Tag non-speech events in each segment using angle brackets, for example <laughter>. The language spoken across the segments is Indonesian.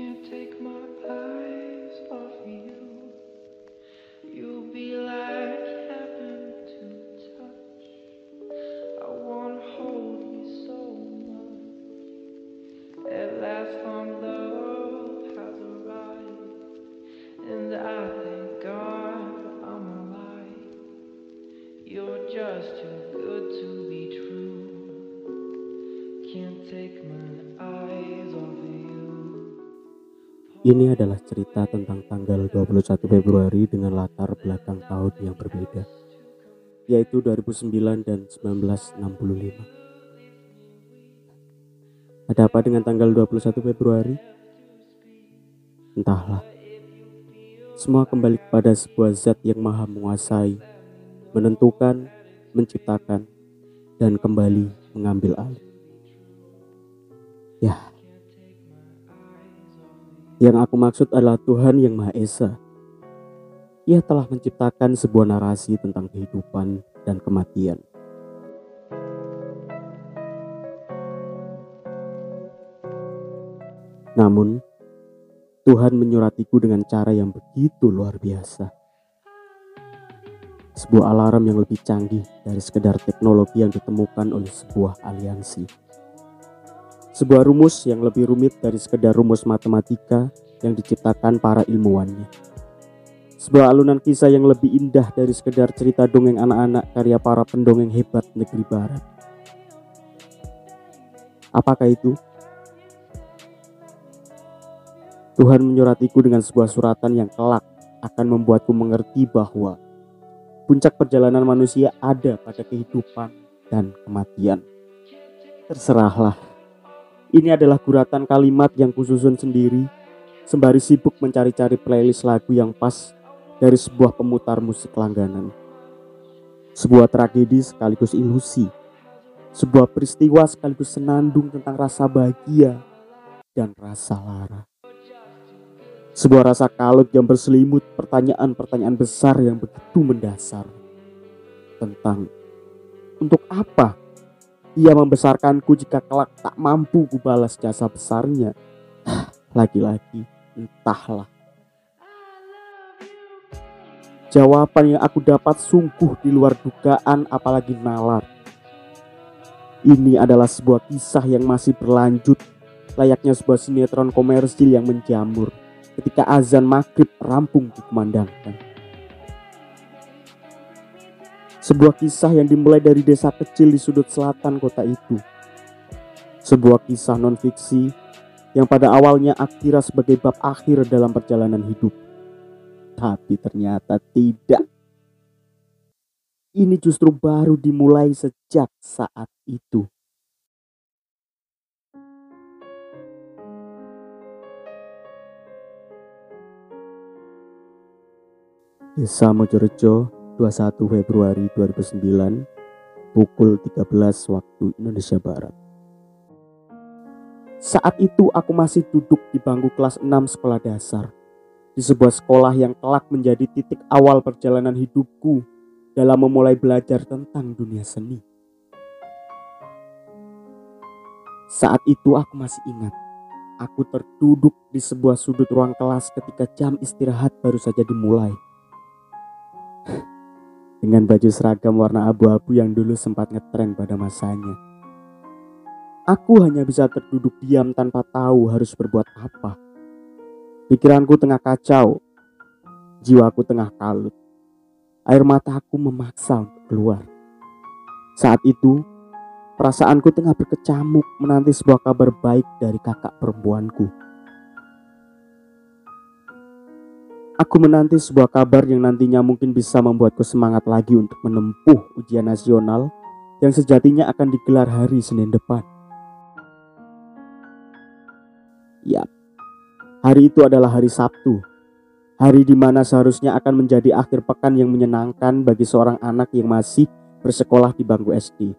Can't take my Ini adalah cerita tentang tanggal 21 Februari dengan latar belakang tahun yang berbeda, yaitu 2009 dan 1965. Ada apa dengan tanggal 21 Februari? Entahlah. Semua kembali kepada sebuah zat yang maha menguasai, menentukan, menciptakan, dan kembali mengambil alih. Ya, yang aku maksud adalah Tuhan yang Maha Esa. Ia telah menciptakan sebuah narasi tentang kehidupan dan kematian. Namun, Tuhan menyuratiku dengan cara yang begitu luar biasa. Sebuah alarm yang lebih canggih dari sekedar teknologi yang ditemukan oleh sebuah aliansi. Sebuah rumus yang lebih rumit dari sekedar rumus matematika yang diciptakan para ilmuwannya. Sebuah alunan kisah yang lebih indah dari sekedar cerita dongeng anak-anak karya para pendongeng hebat negeri barat. Apakah itu? Tuhan menyuratiku dengan sebuah suratan yang kelak akan membuatku mengerti bahwa puncak perjalanan manusia ada pada kehidupan dan kematian. Terserahlah. Ini adalah guratan kalimat yang kususun sendiri sembari sibuk mencari-cari playlist lagu yang pas dari sebuah pemutar musik langganan. Sebuah tragedi sekaligus ilusi. Sebuah peristiwa sekaligus senandung tentang rasa bahagia dan rasa lara. Sebuah rasa kalut yang berselimut pertanyaan-pertanyaan besar yang begitu mendasar. Tentang untuk apa ia membesarkanku jika kelak tak mampu kubalas jasa besarnya. <sighs> Lagi-lagi entahlah. Jawaban yang aku dapat sungguh di luar dugaan apalagi nalar. Ini adalah sebuah kisah yang masih berlanjut layaknya sebuah sinetron komersil yang menjamur ketika azan maghrib rampung dikumandangkan. Sebuah kisah yang dimulai dari desa kecil di sudut selatan kota itu. Sebuah kisah non-fiksi yang pada awalnya akira sebagai bab akhir dalam perjalanan hidup. Tapi ternyata tidak. Ini justru baru dimulai sejak saat itu. Desa Mojorejo, 21 Februari 2009, pukul 13 waktu Indonesia Barat. Saat itu aku masih duduk di bangku kelas 6 sekolah dasar. Di sebuah sekolah yang kelak menjadi titik awal perjalanan hidupku dalam memulai belajar tentang dunia seni. Saat itu aku masih ingat, aku terduduk di sebuah sudut ruang kelas ketika jam istirahat baru saja dimulai dengan baju seragam warna abu-abu yang dulu sempat ngetren pada masanya. Aku hanya bisa terduduk diam tanpa tahu harus berbuat apa. Pikiranku tengah kacau, jiwaku tengah kalut. Air mataku memaksa untuk keluar. Saat itu, perasaanku tengah berkecamuk menanti sebuah kabar baik dari kakak perempuanku. Aku menanti sebuah kabar yang nantinya mungkin bisa membuatku semangat lagi untuk menempuh ujian nasional yang sejatinya akan digelar hari Senin depan. Ya, hari itu adalah hari Sabtu. Hari di mana seharusnya akan menjadi akhir pekan yang menyenangkan bagi seorang anak yang masih bersekolah di bangku SD.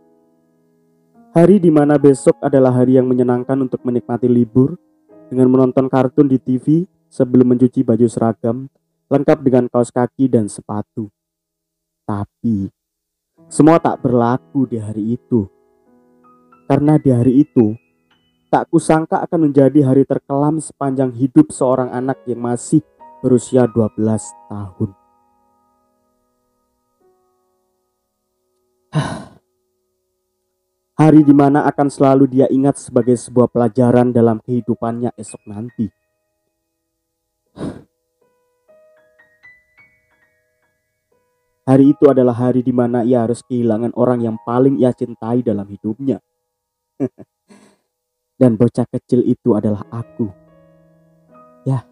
Hari di mana besok adalah hari yang menyenangkan untuk menikmati libur dengan menonton kartun di TV sebelum mencuci baju seragam lengkap dengan kaos kaki dan sepatu. Tapi semua tak berlaku di hari itu. Karena di hari itu Tak kusangka akan menjadi hari terkelam sepanjang hidup seorang anak yang masih berusia 12 tahun. Hari di mana akan selalu dia ingat sebagai sebuah pelajaran dalam kehidupannya esok nanti. Hari itu adalah hari di mana ia harus kehilangan orang yang paling ia cintai dalam hidupnya. <laughs> Dan bocah kecil itu adalah aku. Ya,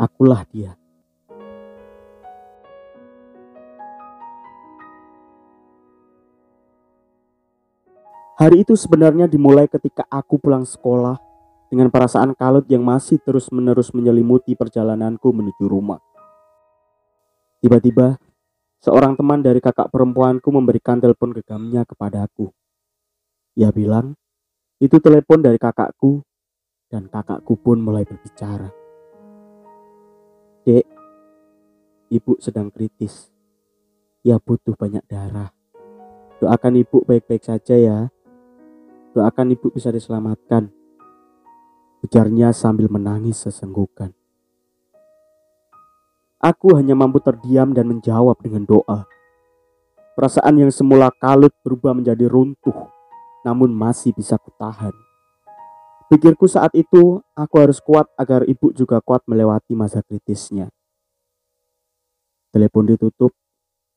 akulah dia. Hari itu sebenarnya dimulai ketika aku pulang sekolah dengan perasaan kalut yang masih terus-menerus menyelimuti perjalananku menuju rumah. Tiba-tiba, seorang teman dari kakak perempuanku memberikan telepon genggamnya kepadaku. Ia bilang, itu telepon dari kakakku dan kakakku pun mulai berbicara. Dek, ibu sedang kritis. Ia butuh banyak darah. Doakan ibu baik-baik saja ya. Doakan ibu bisa diselamatkan. Ujarnya sambil menangis sesenggukan. Aku hanya mampu terdiam dan menjawab dengan doa. Perasaan yang semula kalut berubah menjadi runtuh, namun masih bisa kutahan. Pikirku saat itu, aku harus kuat agar ibu juga kuat melewati masa kritisnya. Telepon ditutup,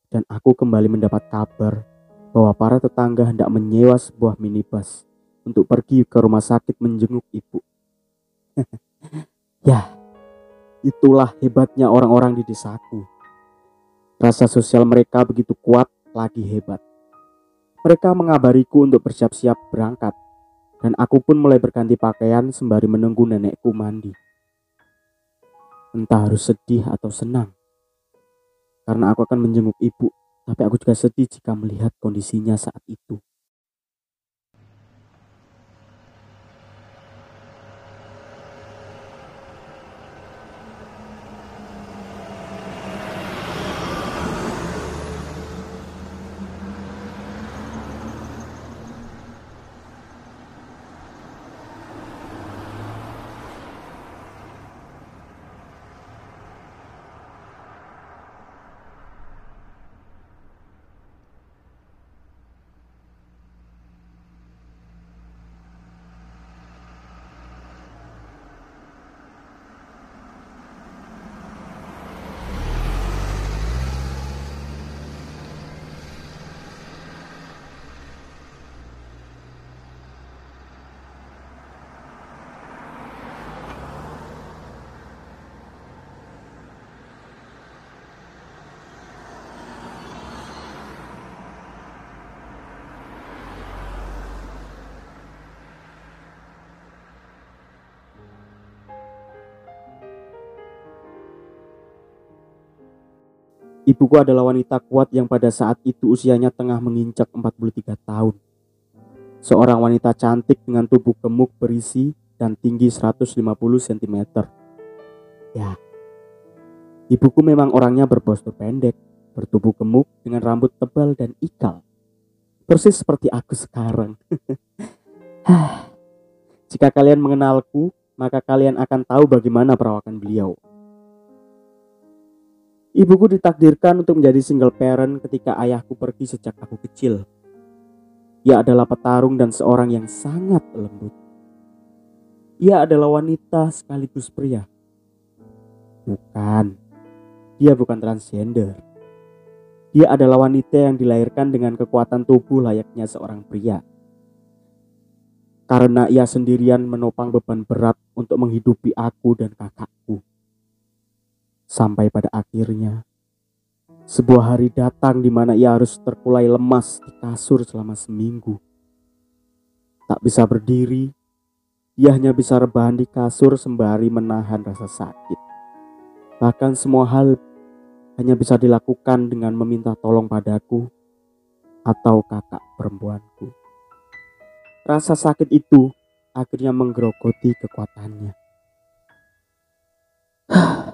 dan aku kembali mendapat kabar bahwa para tetangga hendak menyewa sebuah minibus untuk pergi ke rumah sakit menjenguk ibu. <laughs> ya, itulah hebatnya orang-orang di desaku. Rasa sosial mereka begitu kuat lagi hebat. Mereka mengabariku untuk bersiap-siap berangkat, dan aku pun mulai berganti pakaian sembari menunggu nenekku mandi. Entah harus sedih atau senang, karena aku akan menjenguk ibu tapi aku juga sedih jika melihat kondisinya saat itu. Ibuku adalah wanita kuat yang pada saat itu usianya tengah menginjak 43 tahun. Seorang wanita cantik dengan tubuh gemuk berisi dan tinggi 150 cm. Ya, ibuku memang orangnya berpostur pendek, bertubuh gemuk dengan rambut tebal dan ikal. Persis seperti aku sekarang. <laughs> Jika kalian mengenalku, maka kalian akan tahu bagaimana perawakan beliau. Ibuku ditakdirkan untuk menjadi single parent ketika ayahku pergi sejak aku kecil. Ia adalah petarung dan seorang yang sangat lembut. Ia adalah wanita sekaligus pria. Bukan, dia bukan transgender. Dia adalah wanita yang dilahirkan dengan kekuatan tubuh layaknya seorang pria. Karena ia sendirian menopang beban berat untuk menghidupi aku dan kakakku. Sampai pada akhirnya, sebuah hari datang di mana ia harus terkulai lemas di kasur selama seminggu. Tak bisa berdiri, ia hanya bisa rebahan di kasur sembari menahan rasa sakit. Bahkan semua hal hanya bisa dilakukan dengan meminta tolong padaku atau kakak perempuanku. Rasa sakit itu akhirnya menggerogoti kekuatannya. <sighs>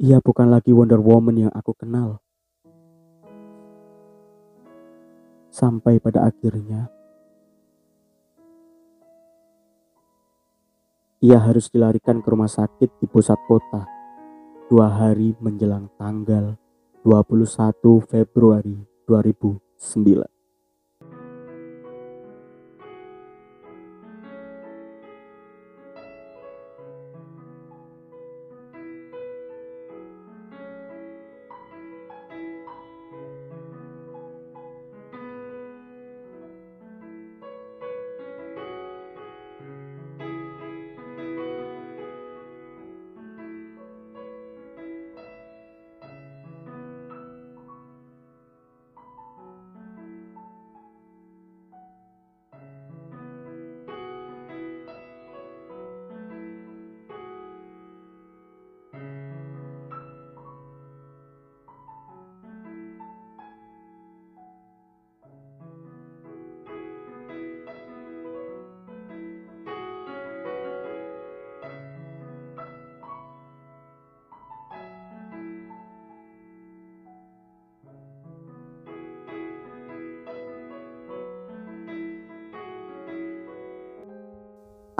Ia bukan lagi Wonder Woman yang aku kenal. Sampai pada akhirnya, ia harus dilarikan ke rumah sakit di pusat kota dua hari menjelang tanggal 21 Februari 2009.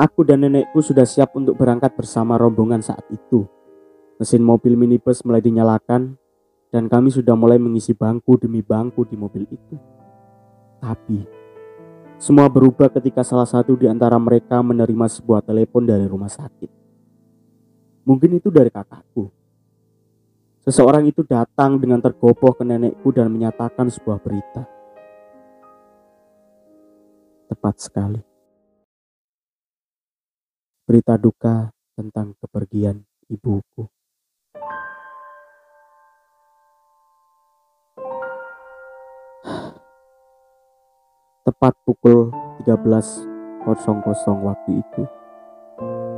Aku dan nenekku sudah siap untuk berangkat bersama rombongan saat itu. Mesin mobil minibus mulai dinyalakan dan kami sudah mulai mengisi bangku demi bangku di mobil itu. Tapi semua berubah ketika salah satu di antara mereka menerima sebuah telepon dari rumah sakit. Mungkin itu dari kakakku. Seseorang itu datang dengan tergopoh ke nenekku dan menyatakan sebuah berita. Tepat sekali berita duka tentang kepergian ibuku. Tepat pukul 13.00 waktu itu,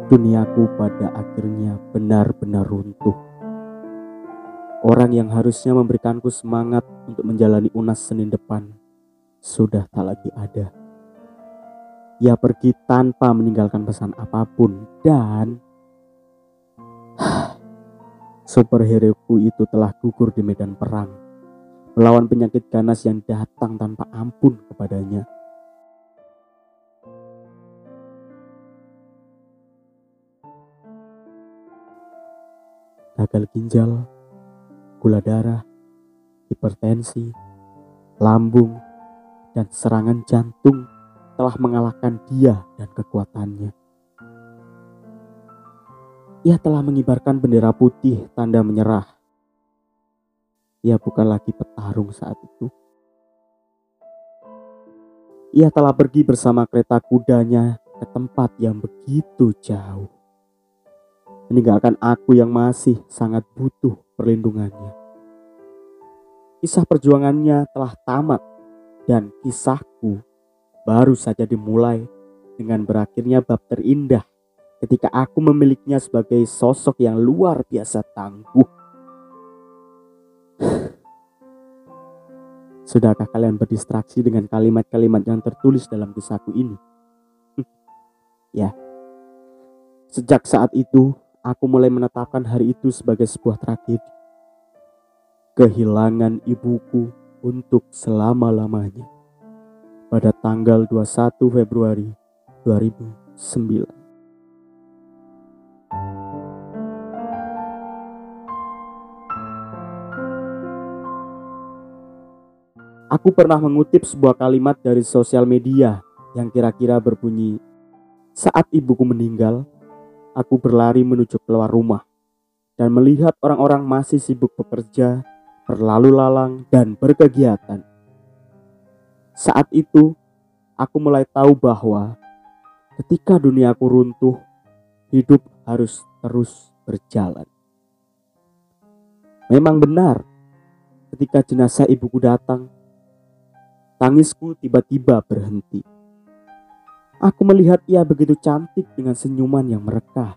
duniaku pada akhirnya benar-benar runtuh. Orang yang harusnya memberikanku semangat untuk menjalani UNAS Senin depan sudah tak lagi ada. Ia pergi tanpa meninggalkan pesan apa pun dan <sighs> superhero-ku itu telah gugur di medan perang melawan penyakit ganas yang datang tanpa ampun kepadanya. Gagal ginjal, gula darah, hipertensi, lambung, dan serangan jantung telah mengalahkan dia dan kekuatannya. Ia telah mengibarkan bendera putih tanda menyerah. Ia bukan lagi petarung saat itu. Ia telah pergi bersama kereta kudanya ke tempat yang begitu jauh. Meninggalkan aku yang masih sangat butuh perlindungannya. Kisah perjuangannya telah tamat dan kisahku baru saja dimulai dengan berakhirnya bab terindah ketika aku memilikinya sebagai sosok yang luar biasa tangguh. <sighs> Sudahkah kalian berdistraksi dengan kalimat-kalimat yang tertulis dalam kisahku ini? <laughs> ya. Sejak saat itu, aku mulai menetapkan hari itu sebagai sebuah tragedi. Kehilangan ibuku untuk selama-lamanya pada tanggal 21 Februari 2009. Aku pernah mengutip sebuah kalimat dari sosial media yang kira-kira berbunyi, "Saat ibuku meninggal, aku berlari menuju keluar rumah dan melihat orang-orang masih sibuk bekerja, berlalu lalang, dan berkegiatan. Saat itu, aku mulai tahu bahwa ketika duniaku runtuh, hidup harus terus berjalan. Memang benar, ketika jenazah ibuku datang, tangisku tiba-tiba berhenti. Aku melihat ia begitu cantik dengan senyuman yang merekah.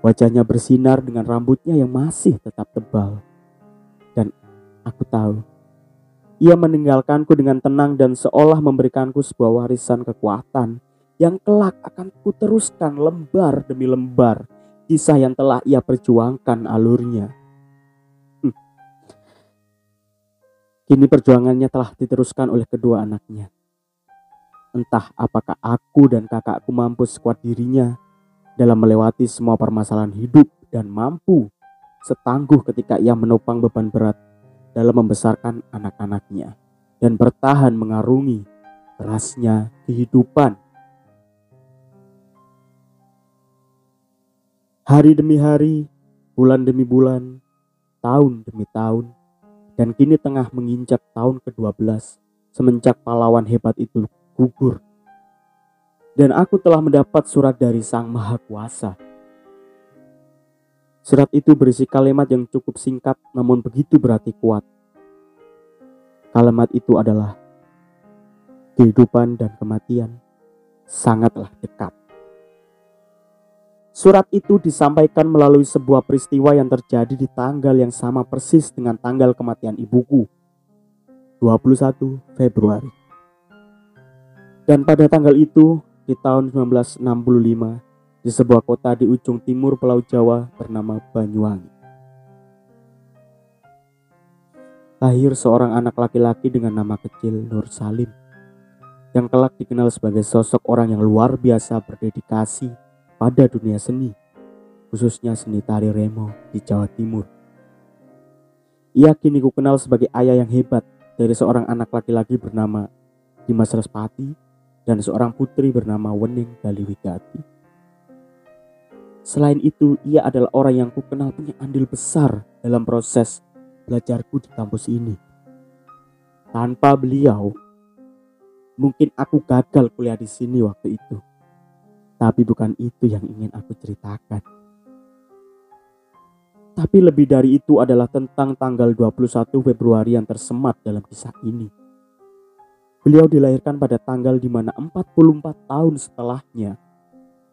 Wajahnya bersinar dengan rambutnya yang masih tetap tebal. Dan aku tahu ia meninggalkanku dengan tenang dan seolah memberikanku sebuah warisan kekuatan yang kelak akan kuteruskan lembar demi lembar kisah yang telah ia perjuangkan alurnya. Hm. Kini perjuangannya telah diteruskan oleh kedua anaknya. Entah apakah aku dan kakakku mampu sekuat dirinya dalam melewati semua permasalahan hidup dan mampu setangguh ketika ia menopang beban berat dalam membesarkan anak-anaknya dan bertahan mengarungi kerasnya kehidupan. Hari demi hari, bulan demi bulan, tahun demi tahun, dan kini tengah menginjak tahun ke-12 semenjak pahlawan hebat itu gugur. Dan aku telah mendapat surat dari Sang Maha Kuasa Surat itu berisi kalimat yang cukup singkat namun begitu berarti kuat. Kalimat itu adalah kehidupan dan kematian sangatlah dekat. Surat itu disampaikan melalui sebuah peristiwa yang terjadi di tanggal yang sama persis dengan tanggal kematian ibuku, 21 Februari. Dan pada tanggal itu, di tahun 1965, di sebuah kota di ujung timur Pulau Jawa bernama Banyuwangi. Lahir seorang anak laki-laki dengan nama kecil Nur Salim, yang kelak dikenal sebagai sosok orang yang luar biasa berdedikasi pada dunia seni, khususnya seni tari remo di Jawa Timur. Ia kini ku kenal sebagai ayah yang hebat dari seorang anak laki-laki bernama Dimas Respati dan seorang putri bernama Wening Daliwigati. Selain itu, ia adalah orang yang ku kenal punya andil besar dalam proses belajarku di kampus ini. Tanpa beliau, mungkin aku gagal kuliah di sini waktu itu. Tapi bukan itu yang ingin aku ceritakan. Tapi lebih dari itu adalah tentang tanggal 21 Februari yang tersemat dalam kisah ini. Beliau dilahirkan pada tanggal di mana 44 tahun setelahnya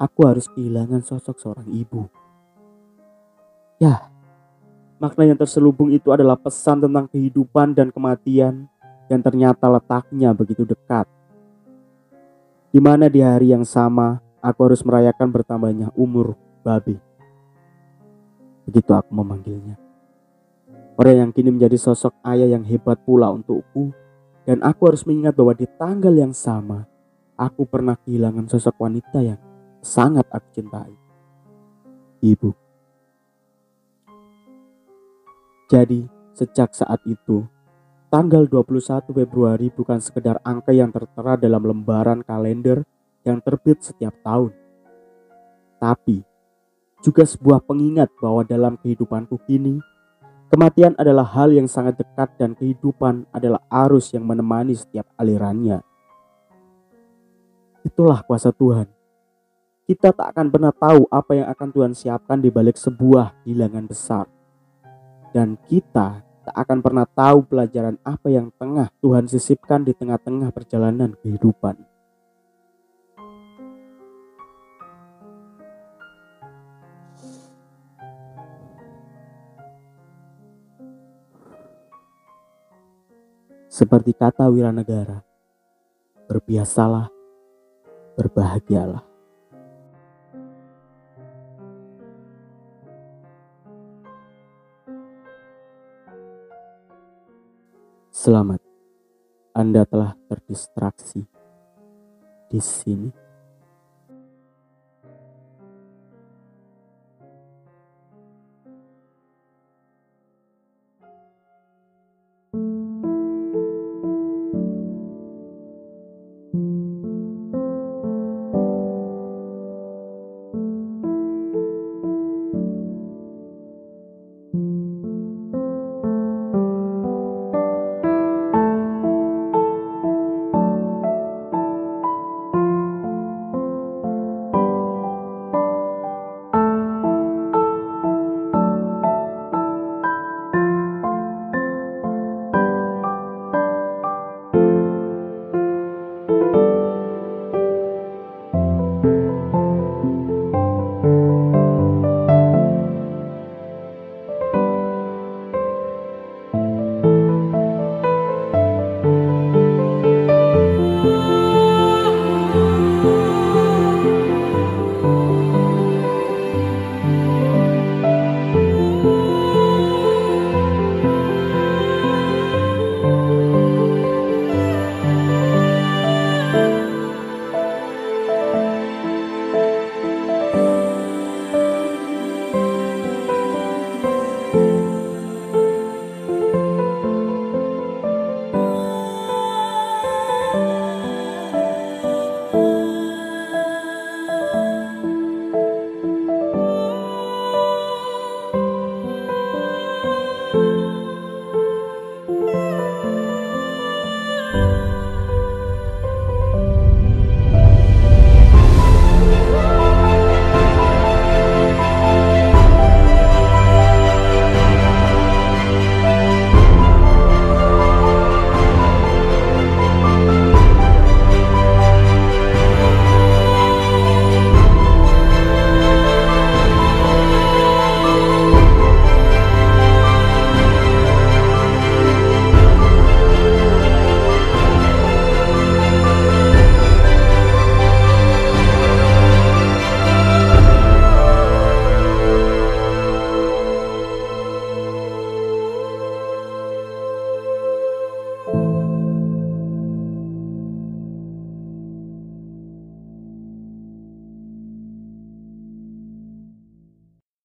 aku harus kehilangan sosok seorang ibu. Ya, makna yang terselubung itu adalah pesan tentang kehidupan dan kematian yang ternyata letaknya begitu dekat. Di mana di hari yang sama aku harus merayakan bertambahnya umur babi. Begitu aku memanggilnya. Orang yang kini menjadi sosok ayah yang hebat pula untukku dan aku harus mengingat bahwa di tanggal yang sama aku pernah kehilangan sosok wanita yang sangat aku cintai. Ibu. Jadi, sejak saat itu, tanggal 21 Februari bukan sekedar angka yang tertera dalam lembaran kalender yang terbit setiap tahun. Tapi, juga sebuah pengingat bahwa dalam kehidupanku kini, kematian adalah hal yang sangat dekat dan kehidupan adalah arus yang menemani setiap alirannya. Itulah kuasa Tuhan kita tak akan pernah tahu apa yang akan Tuhan siapkan di balik sebuah hilangan besar. Dan kita tak akan pernah tahu pelajaran apa yang tengah Tuhan sisipkan di tengah-tengah perjalanan kehidupan. Seperti kata Wiranegara, berbiasalah, berbahagialah. Selamat, Anda telah terdistraksi di sini.